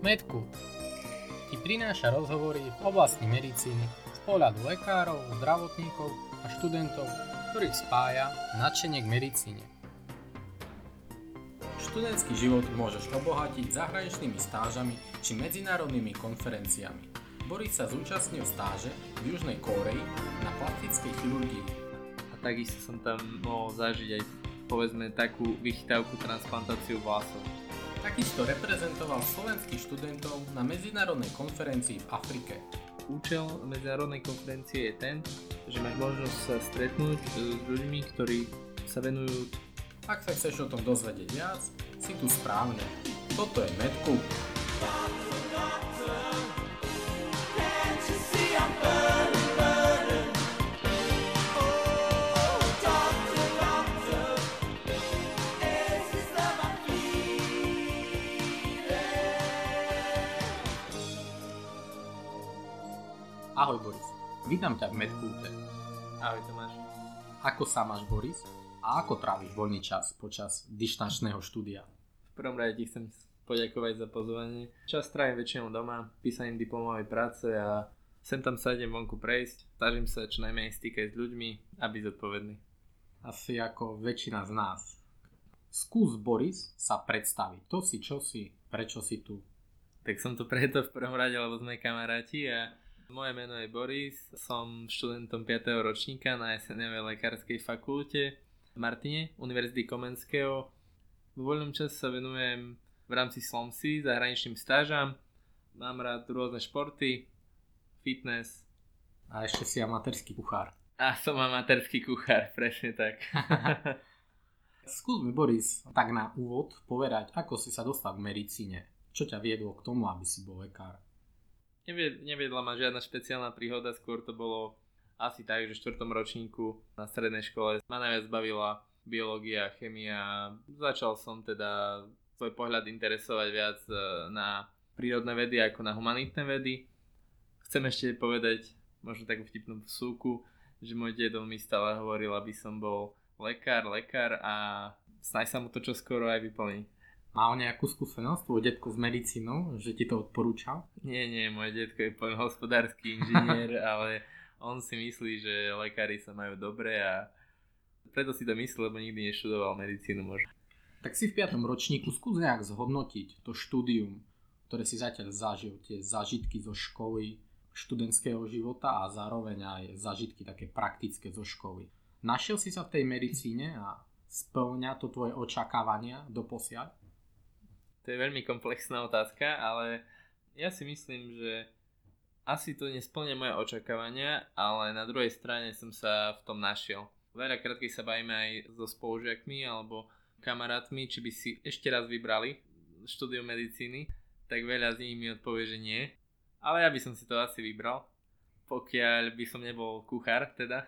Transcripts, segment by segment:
Medku ti prináša rozhovory v oblasti medicíny z pohľadu lekárov, zdravotníkov a študentov, ktorých spája nadšenie k medicíne. Študentský život môžeš obohatiť zahraničnými stážami či medzinárodnými konferenciami. Boris sa zúčastnil stáže v Južnej Kóreji na plastickej chirurgii. A takisto som tam mohol zažiť aj povedzme takú vychytávku transplantáciu vlasov. Takisto reprezentoval slovenských študentov na medzinárodnej konferencii v Afrike. Účel medzinárodnej konferencie je ten, že máš možnosť sa stretnúť s ľuďmi, ktorí sa venujú Ak sa chceš o tom dozvedieť viac, si tu správne. Toto je Medku. Ahoj Boris, vítam ťa v Medkúte. Ahoj Tomáš. Ako sa máš Boris? A ako tráviš voľný čas počas dištančného štúdia? V prvom rade ti chcem poďakovať za pozvanie. Čas trávim väčšinou doma, písaním diplomovej práce a sem tam sa idem vonku prejsť. Snažím sa čo najmenej stýkať s ľuďmi a byť zodpovedný. Asi ako väčšina z nás. Skús Boris sa predstaviť. To si, čo si, prečo si tu. Tak som tu preto v prvom rade, lebo sme kamaráti a moje meno je Boris, som študentom 5. ročníka na SNV lekárskej fakulte v Martine, Univerzity Komenského. V voľnom čase sa venujem v rámci SLOMSy zahraničným stážam. Mám rád rôzne športy, fitness. A ešte si amatérsky kuchár. A som amatérský kuchár, presne tak. Skús mi Boris tak na úvod povedať, ako si sa dostal k medicíne. Čo ťa viedlo k tomu, aby si bol lekár? Nevied, neviedla ma žiadna špeciálna príhoda, skôr to bolo asi tak, že v čtvrtom ročníku na strednej škole ma najviac bavila biológia, chemia. Začal som teda svoj pohľad interesovať viac e, na prírodné vedy ako na humanitné vedy. Chcem ešte povedať, možno takú vtipnú súku, že môj dedo mi stále hovoril, aby som bol lekár, lekár a snaj sa mu to čo skoro aj vyplní. Mal nejakú skúsenosť tvoj detko s medicínou, že ti to odporúčal? Nie, nie, môj detko je hospodársky inžinier, ale on si myslí, že lekári sa majú dobre a preto si to myslí, lebo nikdy neštudoval medicínu možno. Tak si v 5. ročníku skús nejak zhodnotiť to štúdium, ktoré si zatiaľ zažil, tie zážitky zo školy, študentského života a zároveň aj zážitky také praktické zo školy. Našiel si sa v tej medicíne a splňa to tvoje očakávania do posiaľ? To je veľmi komplexná otázka, ale ja si myslím, že asi to nesplňa moje očakávania, ale na druhej strane som sa v tom našiel. Veľakrát, keď sa bavíme aj so spolužiakmi alebo kamarátmi, či by si ešte raz vybrali štúdium medicíny, tak veľa z nich mi odpovie, že nie. Ale ja by som si to asi vybral, pokiaľ by som nebol kuchár teda.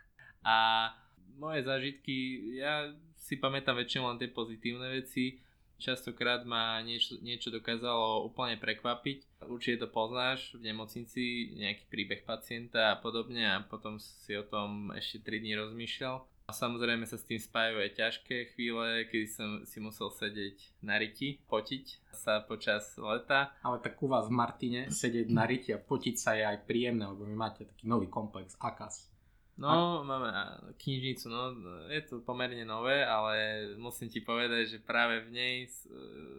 A moje zážitky, ja si pamätám väčšinou len tie pozitívne veci, častokrát ma niečo, niečo dokázalo úplne prekvapiť. Určite to poznáš v nemocnici, nejaký príbeh pacienta a podobne a potom si o tom ešte 3 dní rozmýšľal. A samozrejme sa s tým spájajú aj ťažké chvíle, kedy som si musel sedieť na riti, potiť sa počas leta. Ale tak u vás v Martine sedieť na riti a potiť sa je aj príjemné, lebo vy máte taký nový komplex AKAS. No, a... máme knižnicu, no, je to pomerne nové, ale musím ti povedať, že práve v nej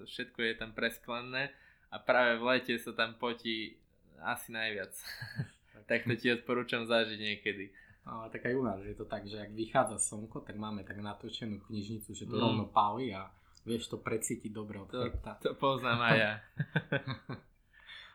všetko je tam presklené a práve v lete sa tam potí asi najviac. tak to ti odporúčam zažiť niekedy. Ale tak aj u nás je to tak, že ak vychádza slnko, tak máme tak natočenú knižnicu, že to mm. rovno páli a vieš to precítiť dobre od to, to poznám aj ja.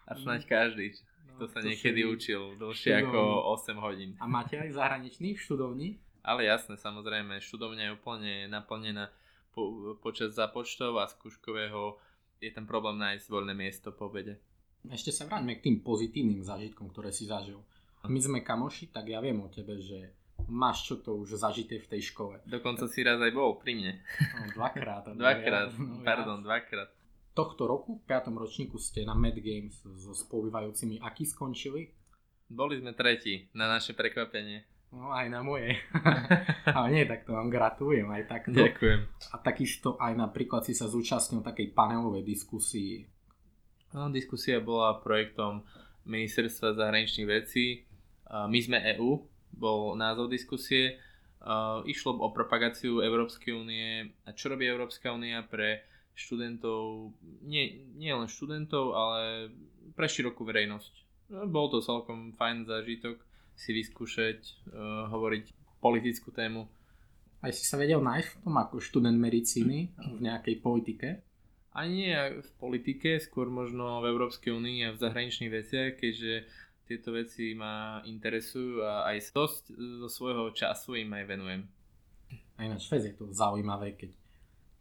a snáď každý to sa niekedy si... učil dlhšie ako 8 hodín. A máte aj zahraničných študovní? Ale jasné, samozrejme, študovňa je úplne naplnená po, počas započtov a skúškového je ten problém nájsť voľné miesto po vede. Ešte sa vráťme k tým pozitívnym zážitkom, ktoré si zažil. My sme kamoši, tak ja viem o tebe, že máš čo to už zažité v tej škole. Dokonca si raz aj bol pri mne. No, dvakrát. dvakrát, no, pardon, dvakrát tohto roku, v 5. ročníku ste na Mad Games so spolubývajúcimi. Aký skončili? Boli sme tretí, na naše prekvapenie. No aj na moje. Ale nie, tak to vám gratulujem aj takto. Ďakujem. A takisto aj napríklad si sa zúčastnil takej panelovej diskusii, No, diskusia bola projektom Ministerstva zahraničných vecí. My sme EU, bol názov diskusie. Išlo o propagáciu Európskej únie a čo robí Európska únia pre študentov, nie, nie len študentov, ale pre širokú verejnosť. No, bol to celkom fajn zážitok si vyskúšať, uh, hovoriť politickú tému. Aj si sa vedel nájsť v tom ako študent medicíny v nejakej politike? Ani nie v politike, skôr možno v Európskej únii a v zahraničných veciach, keďže tieto veci ma interesujú a aj dosť zo svojho času im aj venujem. A ináč je to zaujímavé, keď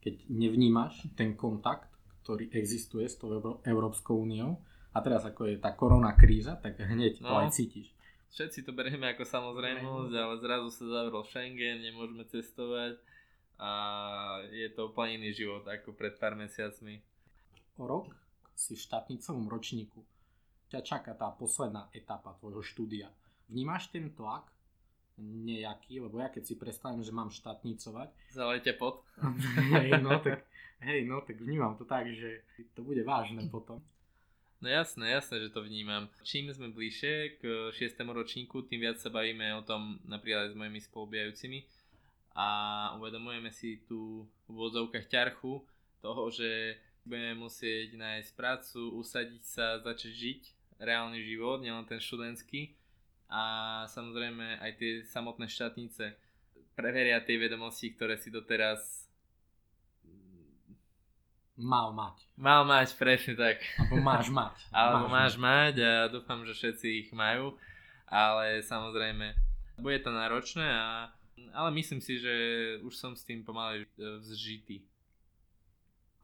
keď nevnímaš ten kontakt, ktorý existuje s tou Európskou úniou a teraz ako je tá korona kríza, tak hneď no, to aj cítiš. Všetci to berieme ako samozrejmosť, ale zrazu sa zavrel Schengen, nemôžeme cestovať a je to úplne iný život ako pred pár mesiacmi. O rok si v štátnicovom ročníku ťa čaká tá posledná etapa tvojho štúdia. Vnímaš ten tlak, nejaký, lebo ja keď si predstavím, že mám štátnicovať. Zalejte pot. hej, no tak, hej, no tak vnímam to tak, že to bude vážne potom. No jasné, jasné, že to vnímam. Čím sme bližšie k 6. ročníku, tým viac sa bavíme o tom napríklad s mojimi spolubijajúcimi a uvedomujeme si tú v vozovkách ťarchu toho, že budeme musieť nájsť prácu, usadiť sa, začať žiť reálny život, nielen ten študentský a samozrejme aj tie samotné štátnice preveria tie vedomosti, ktoré si doteraz mal mať. Mal mať, presne tak. Alebo máš mať. Alebo máš, máš mať. a dúfam, že všetci ich majú, ale samozrejme bude to náročné, a, ale myslím si, že už som s tým pomaly vzžitý.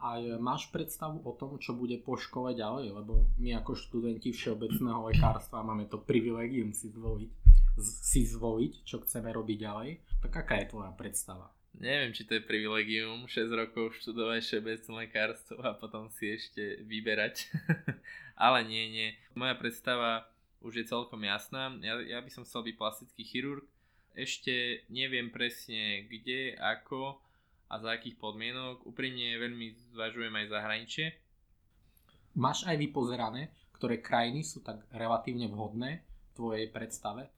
A máš predstavu o tom, čo bude po škole ďalej? Lebo my ako študenti všeobecného lekárstva máme to privilegium si zvoliť, si zvoliť, čo chceme robiť ďalej. Tak aká je tvoja predstava? Neviem, či to je privilegium 6 rokov študovať všeobecné lekárstvo a potom si ešte vyberať. Ale nie, nie. Moja predstava už je celkom jasná. Ja, ja by som chcel byť plastický chirurg. Ešte neviem presne kde, ako, a za akých podmienok. Úprimne veľmi zvažujem aj zahraničie. Máš aj vypozerané, ktoré krajiny sú tak relatívne vhodné v tvojej predstave?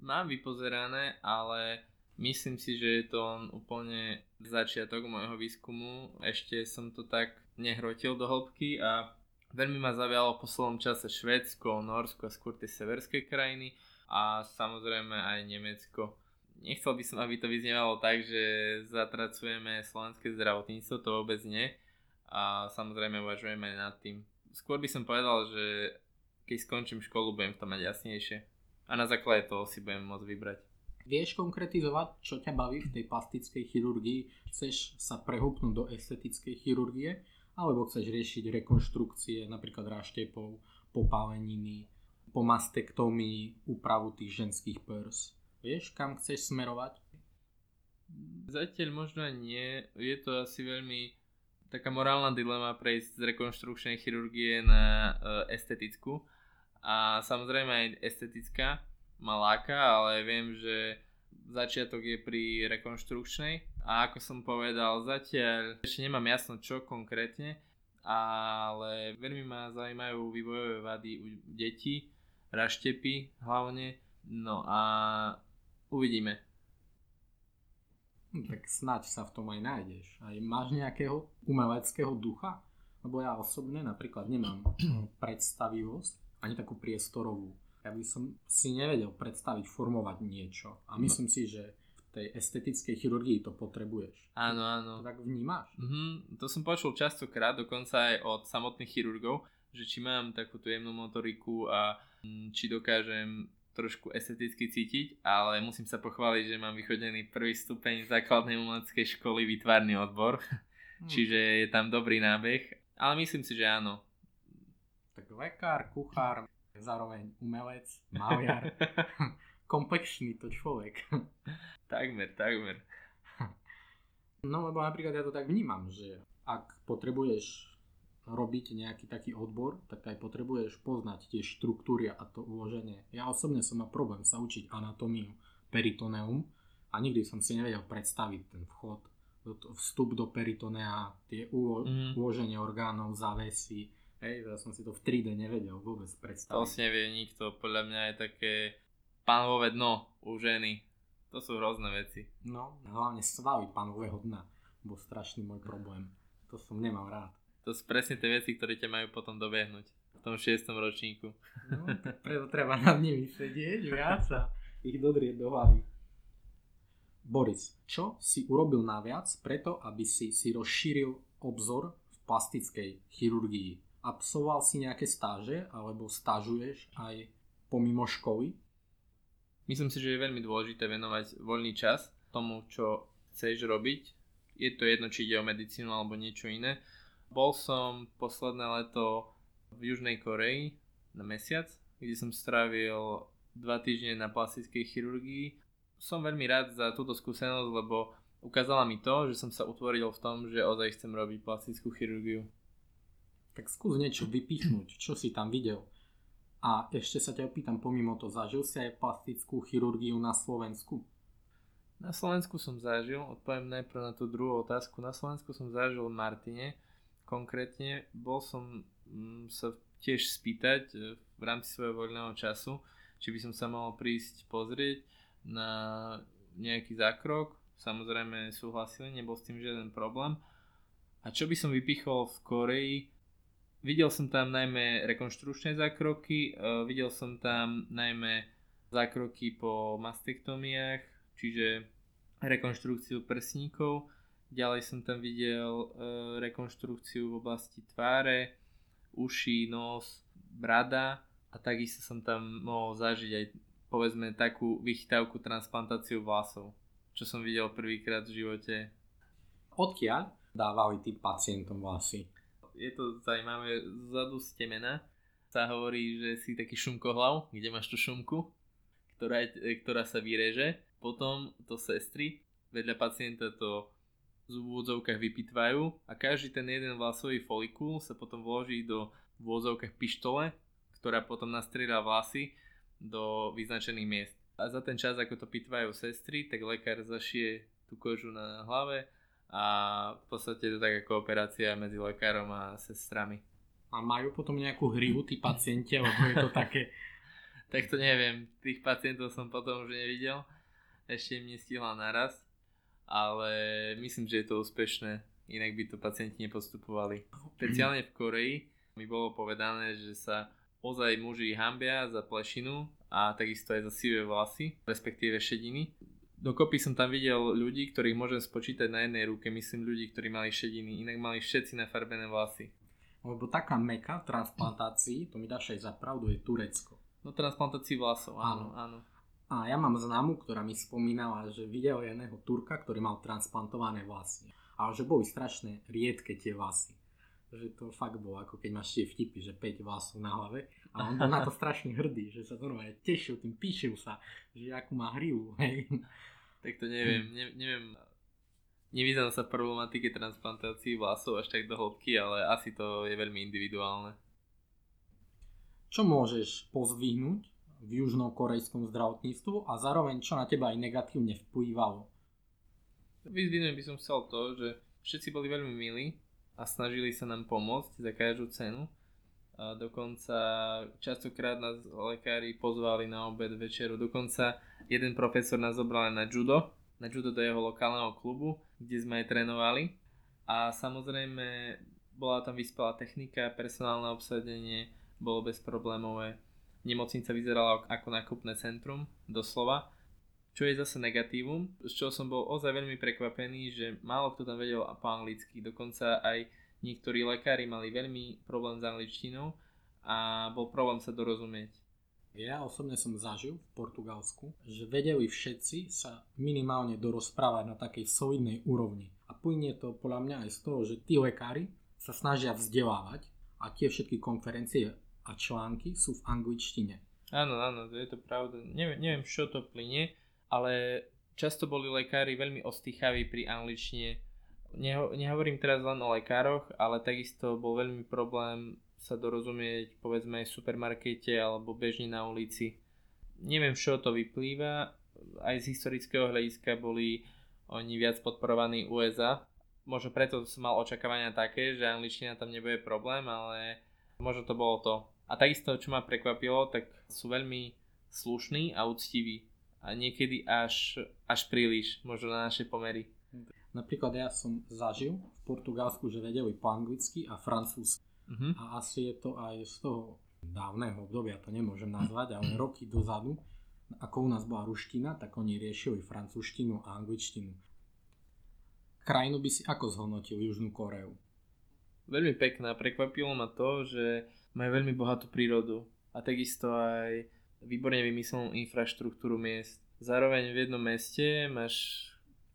Mám vypozerané, ale myslím si, že je to úplne začiatok môjho výskumu. Ešte som to tak nehrotil do hĺbky a veľmi ma zavialo v poslednom čase Švédsko, Norsko a skôr tie severské krajiny a samozrejme aj Nemecko nechcel by som, aby to vyznievalo tak, že zatracujeme slovenské zdravotníctvo, to vôbec nie. A samozrejme uvažujeme nad tým. Skôr by som povedal, že keď skončím školu, budem to mať jasnejšie. A na základe toho si budem môcť vybrať. Vieš konkretizovať, čo ťa baví v tej plastickej chirurgii? Chceš sa prehúpnúť do estetickej chirurgie? Alebo chceš riešiť rekonštrukcie, napríklad ráštepov, popáleniny, po mastektomii, úpravu tých ženských prs? Vieš, kam chceš smerovať? Zatiaľ možno nie. Je to asi veľmi taká morálna dilema prejsť z rekonštrukčnej chirurgie na uh, estetickú. A samozrejme aj estetická ma láka, ale viem, že začiatok je pri rekonštrukčnej. A ako som povedal, zatiaľ ešte nemám jasno čo konkrétne, ale veľmi ma zaujímajú vývojové vady u detí, raštepy hlavne. No a Uvidíme. Hm, tak snáď sa v tom aj nájdeš. Aj máš nejakého umeleckého ducha? Lebo ja osobne napríklad nemám predstavivosť, ani takú priestorovú. Ja by som si nevedel predstaviť formovať niečo. A no. myslím no. si, že tej estetickej chirurgii to potrebuješ. Áno, áno. To tak vnímaš? Mm-hmm, to som počul častokrát, dokonca aj od samotných chirurgov, že či mám takú tú jemnú motoriku a mm, či dokážem trošku esteticky cítiť, ale musím sa pochváliť, že mám vychodený prvý stupeň základnej umeleckej školy výtvarný odbor, hmm. čiže je tam dobrý nábeh, ale myslím si, že áno. Tak lekár, kuchár, zároveň umelec, maliar, komplexný to človek. takmer, takmer. No lebo napríklad ja to tak vnímam, že ak potrebuješ robiť nejaký taký odbor, tak aj potrebuješ poznať tie štruktúry a to uloženie. Ja osobne som mal problém sa učiť anatómiu peritoneum a nikdy som si nevedel predstaviť ten vchod, vstup do peritonea, tie ulo- mm. uloženie orgánov, závesy, Hej, ja som si to v 3D nevedel vôbec predstaviť. To si nevie nikto, podľa mňa je také pánové dno u ženy. To sú hrozné veci. No, hlavne svaly pánového dna bol strašný môj problém. To som nemal rád. To sú presne tie veci, ktoré ťa majú potom dobehnúť v tom šiestom ročníku. No, preto treba nad nimi sedieť viac a ich dodrieť do hlavy. Boris, čo si urobil naviac preto, aby si si rozšíril obzor v plastickej chirurgii? Absolvoval si nejaké stáže alebo stážuješ aj pomimo školy? Myslím si, že je veľmi dôležité venovať voľný čas tomu, čo chceš robiť. Je to jedno, či ide o medicínu alebo niečo iné. Bol som posledné leto v Južnej Koreji na mesiac, kde som strávil dva týždne na plastickej chirurgii. Som veľmi rád za túto skúsenosť, lebo ukázala mi to, že som sa utvoril v tom, že ozaj chcem robiť plastickú chirurgiu. Tak skús niečo vypichnúť, čo si tam videl. A ešte sa ťa opýtam, pomimo to, zažil si aj plastickú chirurgiu na Slovensku? Na Slovensku som zažil, odpoviem najprv na tú druhú otázku. Na Slovensku som zažil v Martine, konkrétne bol som mm, sa tiež spýtať e, v rámci svojho voľného času, či by som sa mohol prísť pozrieť na nejaký zákrok. Samozrejme súhlasili, nebol s tým žiaden problém. A čo by som vypichol v Koreji, Videl som tam najmä rekonštručné zákroky, uh, videl som tam najmä zákroky po mastektomiách, čiže rekonštrukciu prsníkov. Ďalej som tam videl uh, rekonštrukciu v oblasti tváre, uší, nos, brada a takisto som tam mohol zažiť aj povedzme takú vychytávku transplantáciu vlasov, čo som videl prvýkrát v živote. Odkiaľ dávali tým pacientom vlasy? je to zaujímavé, zadu z temena sa hovorí, že si taký šumkohlav, kde máš tú šumku, ktorá, ktorá sa vyreže. Potom to sestry vedľa pacienta to v úvodzovkách vypitvajú a každý ten jeden vlasový folikul sa potom vloží do v úvodzovkách pištole, ktorá potom nastrieľa vlasy do vyznačených miest. A za ten čas, ako to pitvajú sestry, tak lekár zašije tú kožu na hlave a v podstate to taká kooperácia medzi lekárom a sestrami. A majú potom nejakú hrivu tí pacienti, alebo je to také... tak to neviem, tých pacientov som potom už nevidel, ešte im nestihla naraz, ale myslím, že je to úspešné, inak by to pacienti nepostupovali. Špeciálne v Koreji mi bolo povedané, že sa ozaj muži hambia za plešinu a takisto aj za sivé vlasy, respektíve šediny Dokopy som tam videl ľudí, ktorých môžem spočítať na jednej ruke, myslím ľudí, ktorí mali šediny, inak mali všetci nafarbené vlasy. Lebo taká meka v transplantácii, to mi dáš aj za pravdu, je Turecko. No transplantácii vlasov, áno, áno. A ja mám známu, ktorá mi spomínala, že videl jedného Turka, ktorý mal transplantované vlasy. A že boli strašne riedke tie vlasy. Že to fakt bolo ako keď máš tie vtipy, že 5 vlasov na hlave. A on bol na to strašne hrdý, že sa normálne tešil, tým píšil sa, že akú má hrivu. Hej. Tak to neviem, ne, neviem, nevyznám sa problematike transplantácií vlasov až tak do hĺbky, ale asi to je veľmi individuálne. Čo môžeš pozvihnúť v južnokorejskom zdravotníctvu a zároveň čo na teba aj negatívne vplyvalo? Vyzvinujem by som chcel to, že všetci boli veľmi milí a snažili sa nám pomôcť za každú cenu. A dokonca častokrát nás lekári pozvali na obed večeru. Dokonca jeden profesor nás zobral na judo, na judo do jeho lokálneho klubu, kde sme aj trénovali. A samozrejme bola tam vyspelá technika, personálne obsadenie bolo bezproblémové. Nemocnica vyzerala ako nákupné centrum, doslova. Čo je zase negatívum, z čoho som bol ozaj veľmi prekvapený, že málo kto tam vedel po anglicky. Dokonca aj niektorí lekári mali veľmi problém s angličtinou a bol problém sa dorozumieť. Ja osobne som zažil v Portugalsku, že vedeli všetci sa minimálne dorozprávať na takej solidnej úrovni. A plynie to podľa mňa aj z toho, že tí lekári sa snažia vzdelávať a tie všetky konferencie a články sú v angličtine. Áno, áno, to je to pravda. Neviem, neviem čo to plynie, ale často boli lekári veľmi ostýchaví pri angličtine. Neho, nehovorím teraz len o lekároch, ale takisto bol veľmi problém sa dorozumieť povedzme v supermarkete alebo bežne na ulici. Neviem, čo to vyplýva. Aj z historického hľadiska boli oni viac podporovaní USA. Možno preto som mal očakávania také, že angličtina tam nebude problém, ale Možno to bolo to. A takisto, čo ma prekvapilo, tak sú veľmi slušní a úctiví. A niekedy až, až príliš, možno na naše pomery. Napríklad ja som zažil v Portugalsku, že vedeli po anglicky a francúzsky. Uh-huh. A asi je to aj z toho dávneho obdobia, to nemôžem nazvať, ale roky dozadu, ako u nás bola ruština, tak oni riešili francúzštinu a angličtinu. Krajinu by si ako zhodnotil Južnú Koreu? Veľmi pekná, prekvapilo ma to, že majú veľmi bohatú prírodu a takisto aj výborne vymyslenú infraštruktúru miest. Zároveň v jednom meste máš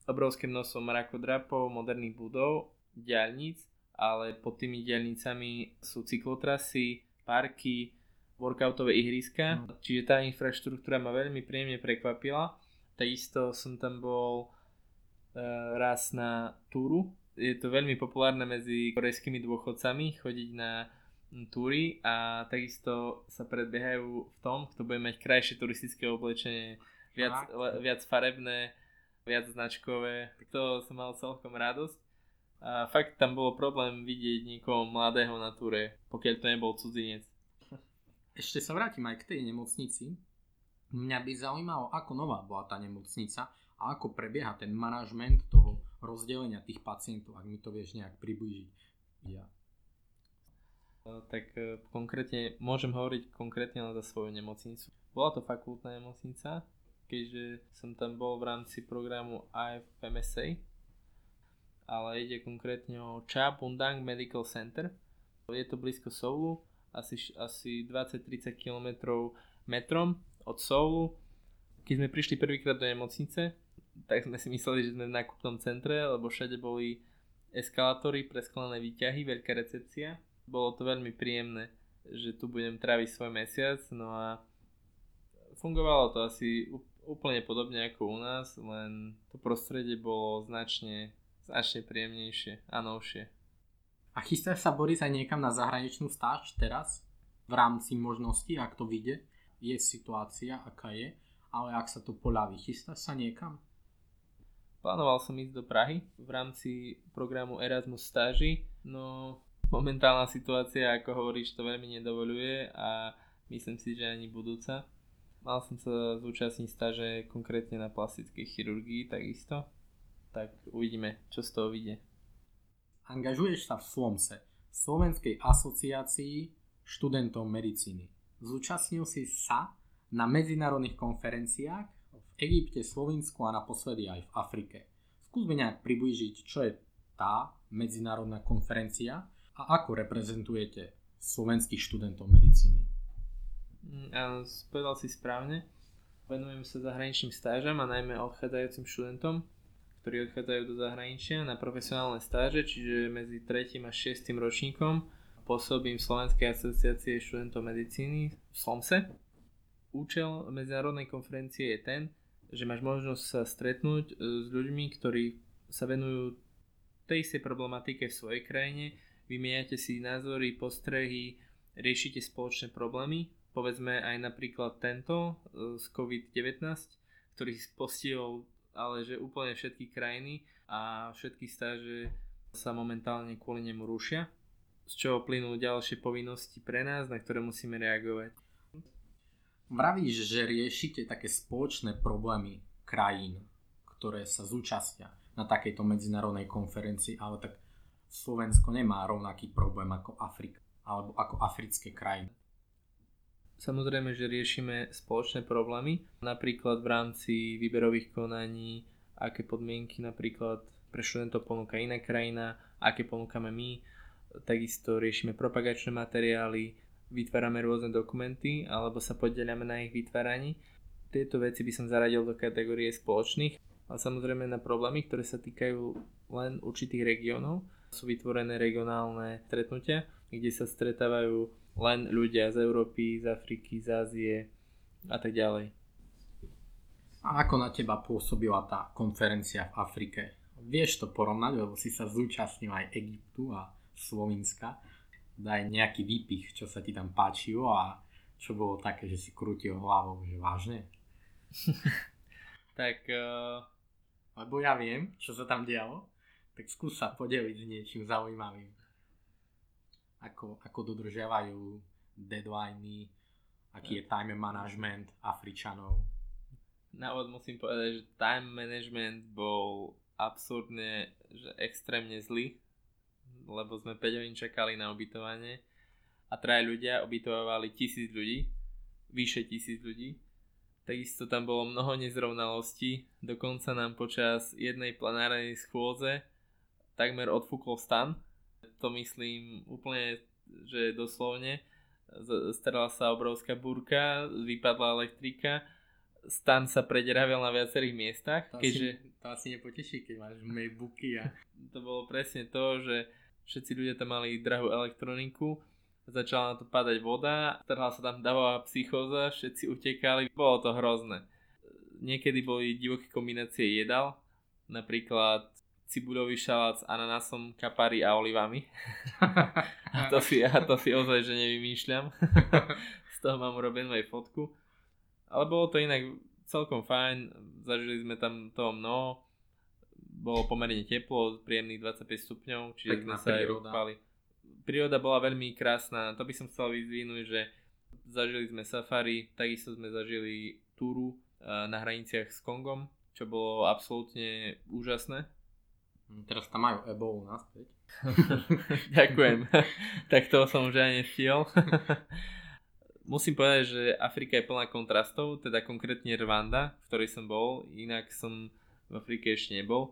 obrovské množstvo mrakodrapov, moderných budov, diaľnic, ale pod tými diaľnicami sú cyklotrasy, parky, workoutové ihriska, no. čiže tá infraštruktúra ma veľmi príjemne prekvapila. Takisto som tam bol e, raz na túru. Je to veľmi populárne medzi korejskými dôchodcami chodiť na túry a takisto sa predbiehajú v tom, kto bude mať krajšie turistické oblečenie, viac, viac farebné, viac značkové. To som mal celkom radosť. A fakt tam bolo problém vidieť niekoho mladého na túre, pokiaľ to nebol cudzinec. Ešte sa vrátim aj k tej nemocnici. Mňa by zaujímalo, ako nová bola tá nemocnica a ako prebieha ten manažment toho rozdelenia tých pacientov, ak mi to vieš nejak priblížiť. Ja tak e, konkrétne môžem hovoriť konkrétne len za svoju nemocnicu. Bola to fakultná nemocnica, keďže som tam bol v rámci programu aj v MSA, ale ide konkrétne o Cha Bundang Medical Center. Je to blízko Soulu, asi, asi 20-30 km metrom od Soulu. Keď sme prišli prvýkrát do nemocnice, tak sme si mysleli, že sme v nákupnom centre, lebo všade boli eskalátory, presklené výťahy, veľká recepcia bolo to veľmi príjemné, že tu budem tráviť svoj mesiac, no a fungovalo to asi úplne podobne ako u nás, len to prostredie bolo značne, značne príjemnejšie a novšie. A chystáš sa Boris aj niekam na zahraničnú stáž teraz? V rámci možností, ak to vyjde? Je situácia, aká je, ale ak sa to poľaví, chystáš sa niekam? Plánoval som ísť do Prahy v rámci programu Erasmus stáži, no momentálna situácia, ako hovoríš, to veľmi nedovoluje a myslím si, že ani budúca. Mal som sa zúčastniť stáže konkrétne na plastickej chirurgii takisto, tak uvidíme, čo z toho vyjde. Angažuješ sa v SLOMSE, Slovenskej asociácii študentov medicíny. Zúčastnil si sa na medzinárodných konferenciách v Egypte, Slovensku a naposledy aj v Afrike. Skús mi nejak priblížiť, čo je tá medzinárodná konferencia a ako reprezentujete slovenských študentov medicíny? Mm, áno, povedal si správne. Venujem sa zahraničným stážam a najmä odchádzajúcim študentom, ktorí odchádzajú do zahraničia na profesionálne stáže, čiže medzi 3. a 6. ročníkom pôsobím v Slovenskej asociácie študentov medicíny v SLOMSE. Účel medzinárodnej konferencie je ten, že máš možnosť sa stretnúť e, s ľuďmi, ktorí sa venujú tej istej problematike v svojej krajine, vymieňate si názory, postrehy, riešite spoločné problémy. Povedzme aj napríklad tento e, z COVID-19, ktorý postihol ale že úplne všetky krajiny a všetky stáže sa momentálne kvôli nemu rušia, z čoho plynú ďalšie povinnosti pre nás, na ktoré musíme reagovať. Vravíš, že riešite také spoločné problémy krajín, ktoré sa zúčastnia na takejto medzinárodnej konferencii, ale tak Slovensko nemá rovnaký problém ako Afrika alebo ako africké krajiny. Samozrejme, že riešime spoločné problémy, napríklad v rámci výberových konaní, aké podmienky napríklad pre študentov ponúka iná krajina, aké ponúkame my, takisto riešime propagačné materiály, vytvárame rôzne dokumenty alebo sa podeliame na ich vytváraní. Tieto veci by som zaradil do kategórie spoločných, ale samozrejme na problémy, ktoré sa týkajú len určitých regiónov, sú vytvorené regionálne stretnutia, kde sa stretávajú len ľudia z Európy, z Afriky, z Ázie a tak ďalej. A ako na teba pôsobila tá konferencia v Afrike? Vieš to porovnať, lebo si sa zúčastnil aj Egyptu a Slovenska. Daj nejaký výpich, čo sa ti tam páčilo a čo bolo také, že si krútil hlavou, že vážne? tak... Uh... Lebo ja viem, čo sa tam dialo tak skús sa podeliť s niečím zaujímavým. ako, ako dodržiavajú deadliny, aký je time management Afričanov. Na úvod musím povedať, že time management bol absurdne, že extrémne zlý, lebo sme 5 hodín čakali na ubytovanie a traja ľudia ubytovali tisíc ľudí, vyše tisíc ľudí. Takisto tam bolo mnoho nezrovnalostí, dokonca nám počas jednej planárnej schôdze takmer odfúkol stan. To myslím úplne, že doslovne. Starala sa obrovská búrka, vypadla elektrika stan sa prederavel na viacerých miestach. To, keďže... asi, to asi nepoteší, keď máš Macbooky a... to bolo presne to, že všetci ľudia tam mali drahú elektroniku, začala na to padať voda, trhla sa tam davová psychóza, všetci utekali, bolo to hrozné. Niekedy boli divoké kombinácie jedal, napríklad cibulový šalát s ananásom, kapary a olivami. a to si, a to si ozaj, že nevymýšľam. Z toho mám urobenú aj fotku. Ale bolo to inak celkom fajn, zažili sme tam toho mnoho, bolo pomerne teplo, príjemných 25 stupňov, čiže Pekná sme sa príroda. aj Príroda bola veľmi krásna, to by som chcel vyzvinúť, že zažili sme safari, takisto sme zažili túru eh, na hraniciach s Kongom, čo bolo absolútne úžasné. Teraz tam majú ebolu naspäť. Ďakujem. tak toho som už aj nestiel. musím povedať, že Afrika je plná kontrastov, teda konkrétne Rwanda, v ktorej som bol, inak som v Afrike ešte nebol.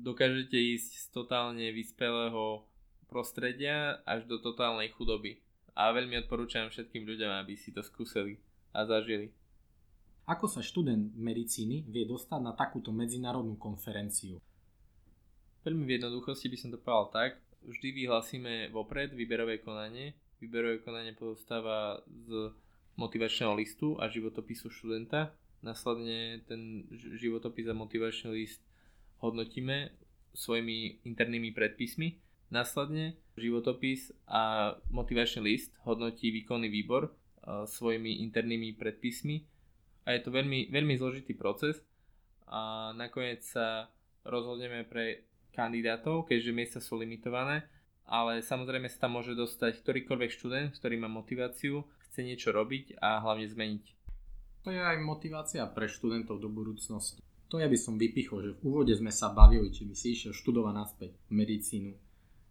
Dokážete ísť z totálne vyspelého prostredia až do totálnej chudoby. A veľmi odporúčam všetkým ľuďom, aby si to skúsili a zažili. Ako sa študent medicíny vie dostať na takúto medzinárodnú konferenciu? Veľmi v jednoduchosti by som to povedal tak. Vždy vyhlasíme vopred výberové konanie, Výberové konanie pozostáva z motivačného listu a životopisu študenta. Následne ten životopis a motivačný list hodnotíme svojimi internými predpismi. Následne životopis a motivačný list hodnotí výkonný výbor svojimi internými predpismi a je to veľmi, veľmi zložitý proces a nakoniec sa rozhodneme pre kandidátov, keďže miesta sú limitované ale samozrejme sa tam môže dostať ktorýkoľvek študent, ktorý má motiváciu, chce niečo robiť a hlavne zmeniť. To je aj motivácia pre študentov do budúcnosti. To ja by som vypichol, že v úvode sme sa bavili, či by si išiel študovať naspäť medicínu.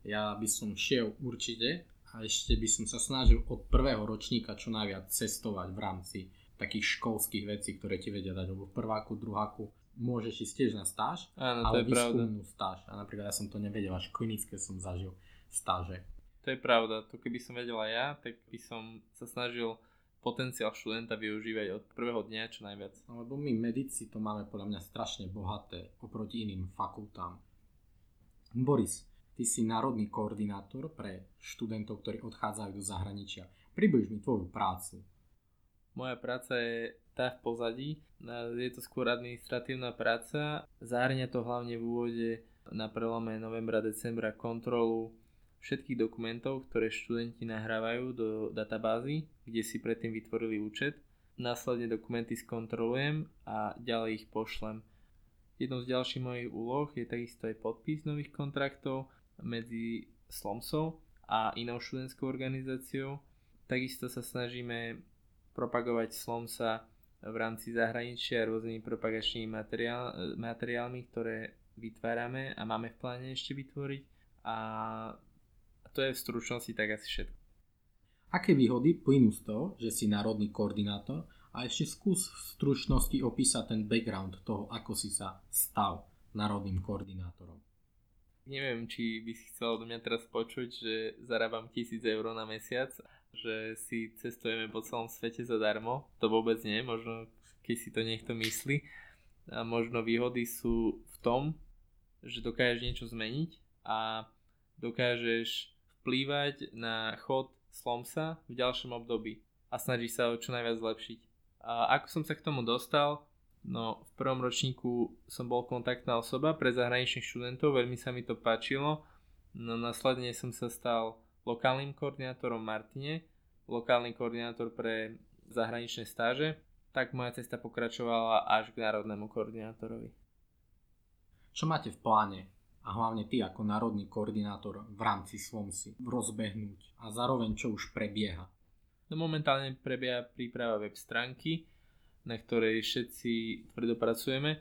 Ja by som šiel určite a ešte by som sa snažil od prvého ročníka čo najviac cestovať v rámci takých školských vecí, ktoré ti vedia dať, lebo v prváku, druháku môžeš ísť tiež na stáž, Áno, ale výskumnú stáž. A napríklad ja som to nevedel, až klinické som zažil stáže. To je pravda, to keby som vedela ja, tak by som sa snažil potenciál študenta využívať od prvého dňa čo najviac. Lebo my medici to máme podľa mňa strašne bohaté oproti iným fakultám. Boris, ty si národný koordinátor pre študentov, ktorí odchádzajú do zahraničia. Približ mi tvoju prácu. Moja práca je tá v pozadí. Je to skôr administratívna práca. Zahrania to hlavne v úvode na prelome novembra-decembra kontrolu všetkých dokumentov, ktoré študenti nahrávajú do databázy, kde si predtým vytvorili účet. Následne dokumenty skontrolujem a ďalej ich pošlem. Jednou z ďalších mojich úloh je takisto aj podpis nových kontraktov medzi Slomsou a inou študentskou organizáciou. Takisto sa snažíme propagovať Slomsa v rámci zahraničia rôznymi propagačnými materiál, materiálmi, ktoré vytvárame a máme v pláne ešte vytvoriť. A to je v stručnosti tak asi všetko. Aké výhody plynú z toho, že si národný koordinátor a ešte skús v stručnosti opísať ten background toho, ako si sa stal národným koordinátorom. Neviem, či by si chcel do mňa teraz počuť, že zarábam tisíc eur na mesiac, že si cestujeme po celom svete zadarmo. To vôbec nie, možno keď si to niekto myslí. A možno výhody sú v tom, že dokážeš niečo zmeniť a dokážeš vplývať na chod Slomsa v ďalšom období a snaží sa ho čo najviac zlepšiť. A ako som sa k tomu dostal, no v prvom ročníku som bol kontaktná osoba pre zahraničných študentov, veľmi sa mi to páčilo, no následne som sa stal lokálnym koordinátorom Martine, lokálny koordinátor pre zahraničné stáže, tak moja cesta pokračovala až k národnému koordinátorovi. Čo máte v pláne a hlavne ty ako národný koordinátor v rámci SLOMSy rozbehnúť a zároveň čo už prebieha? No momentálne prebieha príprava web stránky, na ktorej všetci tvrdo pracujeme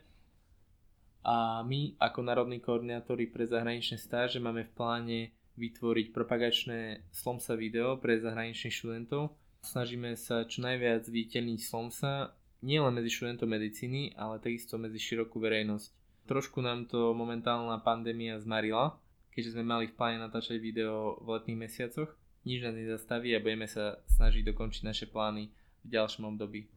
a my ako národní koordinátori pre zahraničné stáže máme v pláne vytvoriť propagačné Slomsa video pre zahraničných študentov. Snažíme sa čo najviac vytelniť Slomsa nielen medzi študentov medicíny, ale takisto medzi širokú verejnosť. Trošku nám to momentálna pandémia zmarila, keďže sme mali v pláne natáčať video v letných mesiacoch. Nič nás nezastaví a budeme sa snažiť dokončiť naše plány v ďalšom období.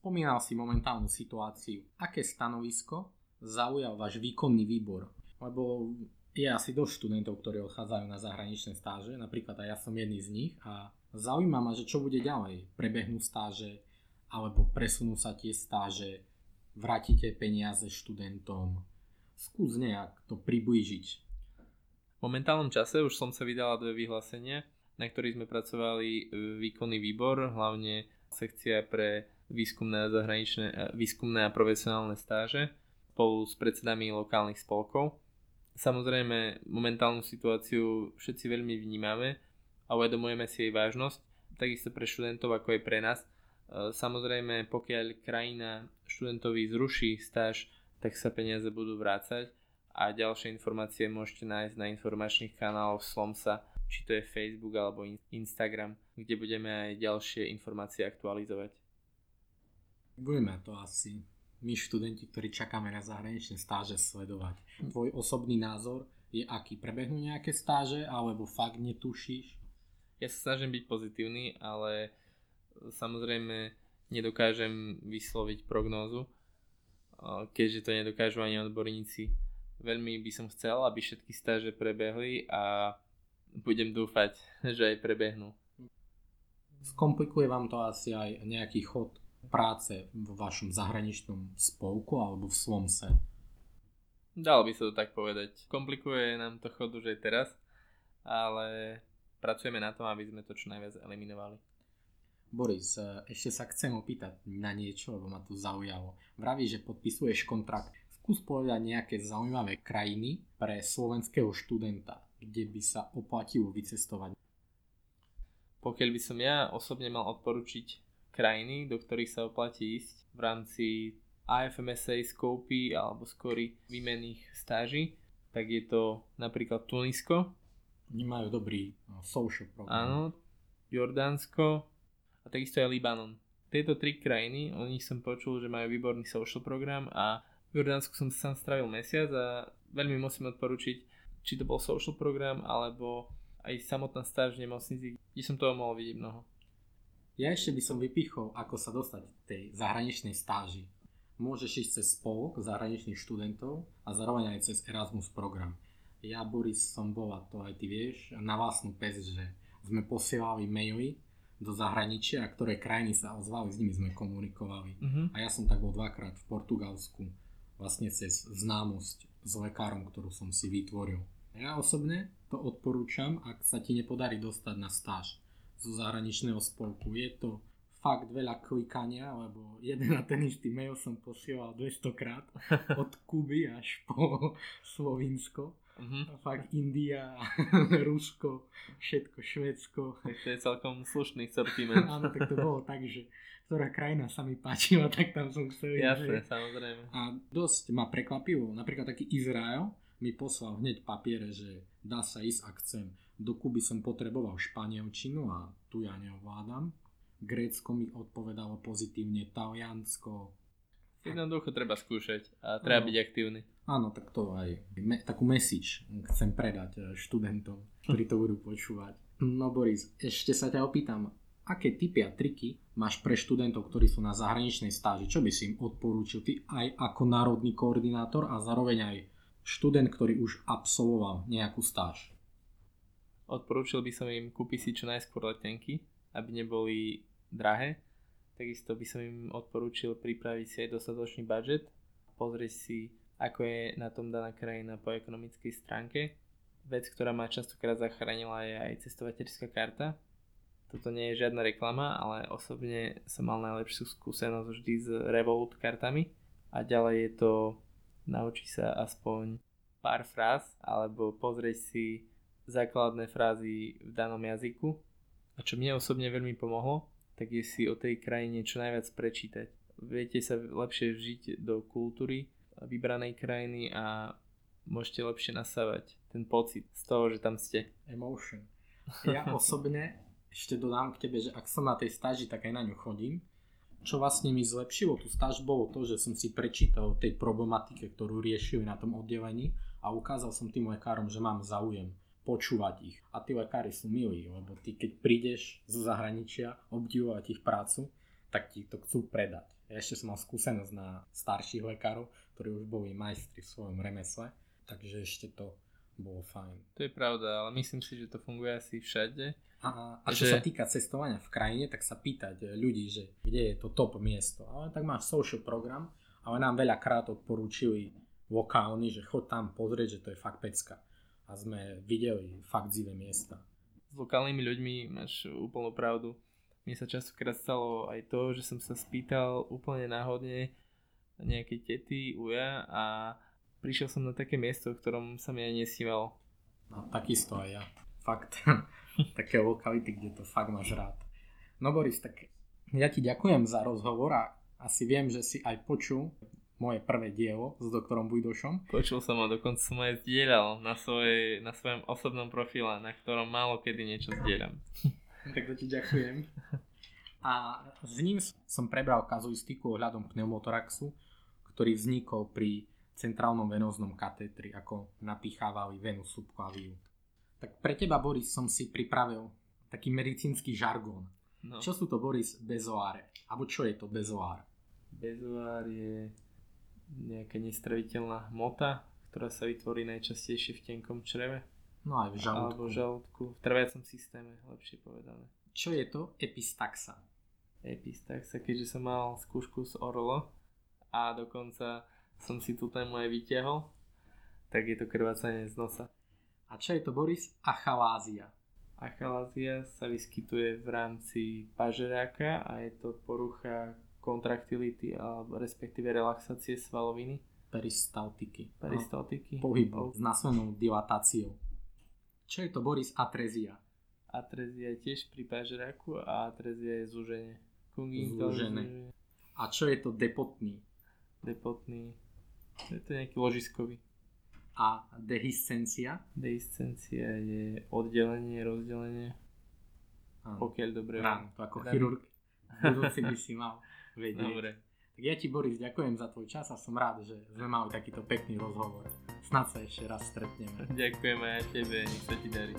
Spomínal si momentálnu situáciu. Aké stanovisko zaujal váš výkonný výbor? Lebo je asi dosť študentov, ktorí odchádzajú na zahraničné stáže, napríklad aj ja som jedný z nich a zaujíma ma, že čo bude ďalej. Prebehnú stáže, alebo presunú sa tie stáže, vrátite peniaze študentom. Skús nejak to priblížiť. V momentálnom čase už som sa vydala dve vyhlásenia, na ktorých sme pracovali e, výkonný výbor, hlavne sekcia pre výskumné a zahraničné, e, výskumné a profesionálne stáže spolu s predsedami lokálnych spolkov. Samozrejme, momentálnu situáciu všetci veľmi vnímame a uvedomujeme si jej vážnosť, takisto pre študentov ako aj pre nás, E, samozrejme, pokiaľ krajina študentovi zruší stáž, tak sa peniaze budú vrácať a ďalšie informácie môžete nájsť na informačných kanáloch Slomsa, či to je Facebook alebo Instagram, kde budeme aj ďalšie informácie aktualizovať. Budeme to asi my študenti, ktorí čakáme na zahraničné stáže sledovať. Tvoj osobný názor je aký? Prebehnú nejaké stáže alebo fakt netušíš? Ja sa snažím byť pozitívny, ale samozrejme nedokážem vysloviť prognózu, keďže to nedokážu ani odborníci. Veľmi by som chcel, aby všetky stáže prebehli a budem dúfať, že aj prebehnú. Skomplikuje vám to asi aj nejaký chod práce v vašom zahraničnom spolku alebo v Slomse? Dalo by sa to tak povedať. Komplikuje nám to chod už aj teraz, ale pracujeme na tom, aby sme to čo najviac eliminovali. Boris, e, ešte sa chcem opýtať na niečo, lebo ma to zaujalo. Vraví, že podpisuješ kontrakt. Skús povedať nejaké zaujímavé krajiny pre slovenského študenta, kde by sa oplatilo vycestovať. Pokiaľ by som ja osobne mal odporučiť krajiny, do ktorých sa oplatí ísť v rámci AFMSA skopy alebo skory výmenných stáží, tak je to napríklad Tunisko. Oni majú dobrý no, social program. Áno, Jordánsko, a takisto aj Libanon. Tieto tri krajiny, o nich som počul, že majú výborný social program a v Jordánsku som sám strávil mesiac a veľmi musím odporučiť, či to bol social program alebo aj samotná stáž v nemocnici, kde som toho mohol vidieť mnoho. Ja ešte by som vypichol, ako sa dostať k tej zahraničnej stáži. Môžeš ísť cez spolok zahraničných študentov a zároveň aj cez Erasmus program. Ja, Boris, som bol, a to aj ty vieš, na vlastnú pes, že sme posielali maily do zahraničia a ktoré krajiny sa ozvali, s nimi sme komunikovali. Uh-huh. A ja som tak bol dvakrát v Portugalsku, vlastne cez známosť s lekárom, ktorú som si vytvoril. Ja osobne to odporúčam, ak sa ti nepodarí dostať na stáž zo zahraničného spolku. Je to fakt veľa klikania, lebo jeden na ten istý mail som posielal 200 krát od Kuby až po Slovinsko Uh-huh. Fakt India, Rusko, všetko, Švedsko. To je celkom slušný sortiment. Áno, tak to bolo tak, že ktorá krajina sa mi páčila, tak tam som chcel Jasne, že... samozrejme. A dosť ma prekvapilo, napríklad taký Izrael mi poslal hneď papiere, že dá sa ísť, ak chcem. Do Kuby som potreboval španielčinu a tu ja neovládam. Grécko mi odpovedalo pozitívne, Taliansko, Jednoducho treba skúšať a treba no. byť aktívny. Áno, tak to aj me, takú message chcem predať eh, študentom, ktorí to budú počúvať. No Boris, ešte sa ťa opýtam, aké typy a triky máš pre študentov, ktorí sú na zahraničnej stáži? Čo by si im odporúčil ty aj ako národný koordinátor a zároveň aj študent, ktorý už absolvoval nejakú stáž? Odporúčil by som im kúpiť si čo najskôr letenky, aby neboli drahé Takisto by som im odporúčil pripraviť si aj dostatočný budget, pozrieť si, ako je na tom daná krajina po ekonomickej stránke. Vec, ktorá ma častokrát zachránila je aj cestovateľská karta. Toto nie je žiadna reklama, ale osobne som mal najlepšiu skúsenosť vždy s Revolut kartami. A ďalej je to naučí sa aspoň pár fráz alebo pozrieť si základné frázy v danom jazyku. A čo mne osobne veľmi pomohlo, tak je si o tej krajine čo najviac prečítať. Viete sa lepšie vžiť do kultúry vybranej krajiny a môžete lepšie nasávať ten pocit z toho, že tam ste. Emotion. Ja osobne ešte dodám k tebe, že ak som na tej stáži, tak aj na ňu chodím. Čo vlastne mi zlepšilo tú stáž bolo to, že som si prečítal o tej problematike, ktorú riešili na tom oddelení a ukázal som tým lekárom, že mám záujem počúvať ich. A tí lekári sú milí, lebo ty keď prídeš zo zahraničia obdivovať ich prácu, tak ti to chcú predať. Ja ešte som mal skúsenosť na starších lekárov, ktorí už boli majstri v svojom remesle, takže ešte to bolo fajn. To je pravda, ale myslím si, že to funguje asi všade. A, a čo že... sa týka cestovania v krajine, tak sa pýtať ľudí, že kde je to top miesto. Ale tak máš social program, ale nám veľakrát odporúčili lokálni, že chod tam pozrieť, že to je fakt pecka. A sme videli fakt zivé miesta. S lokálnymi ľuďmi máš úplnú pravdu. Mne sa častokrát stalo aj to, že som sa spýtal úplne náhodne nejakej tety, uja a prišiel som na také miesto, v ktorom sa mi aj nesívalo. No takisto aj ja. Fakt. také lokality, kde to fakt máš rád. No Boris, tak ja ti ďakujem za rozhovor a asi viem, že si aj počul moje prvé dielo s doktorom Bujdošom. Počul som a dokonca som aj zdieľal na, svojej, na svojom osobnom profile, na ktorom málo kedy niečo zdieľam. tak to ti ďakujem. A s ním som prebral kazuistiku ohľadom pneumotoraxu, ktorý vznikol pri centrálnom venóznom katétri, ako napichávali venu subklaviu. Tak pre teba, Boris, som si pripravil taký medicínsky žargón. No. Čo sú to, Boris, bezoáre? Abo čo je to bezoár? Bezoár je nejaká nestraviteľná hmota, ktorá sa vytvorí najčastejšie v tenkom čreve. No aj v žalúdku. Alebo v žalúdku, v trviacom systéme, lepšie povedané. Čo je to epistaxa? Epistaxa, keďže som mal skúšku z orlo a dokonca som si tú tému aj vyťahol, tak je to krvácanie z nosa. A čo je to, Boris? Achalázia. Achalázia sa vyskytuje v rámci pažeráka a je to porucha kontraktility alebo respektíve relaxácie svaloviny. Peristaltiky. Peristaltiky. No, pohybu s následnou dilatáciou. Čo je to, Boris? Atrézia. Atrézia je tiež pri pažeráku a atrézia je zúženie. Zúžené. A čo je to depotný? Depotný je to nejaký ložiskový. A dehiscencia? Dehiscencia je oddelenie, rozdelenie. Áno. Pokiaľ dobre Rán, to ako Rán. chirurg. Budúci by si mal vedieť. Dobre. Tak ja ti Boris ďakujem za tvoj čas a som rád, že sme mali takýto pekný rozhovor. Snad sa ešte raz stretneme. Ďakujem aj tebe, nech sa ti darí.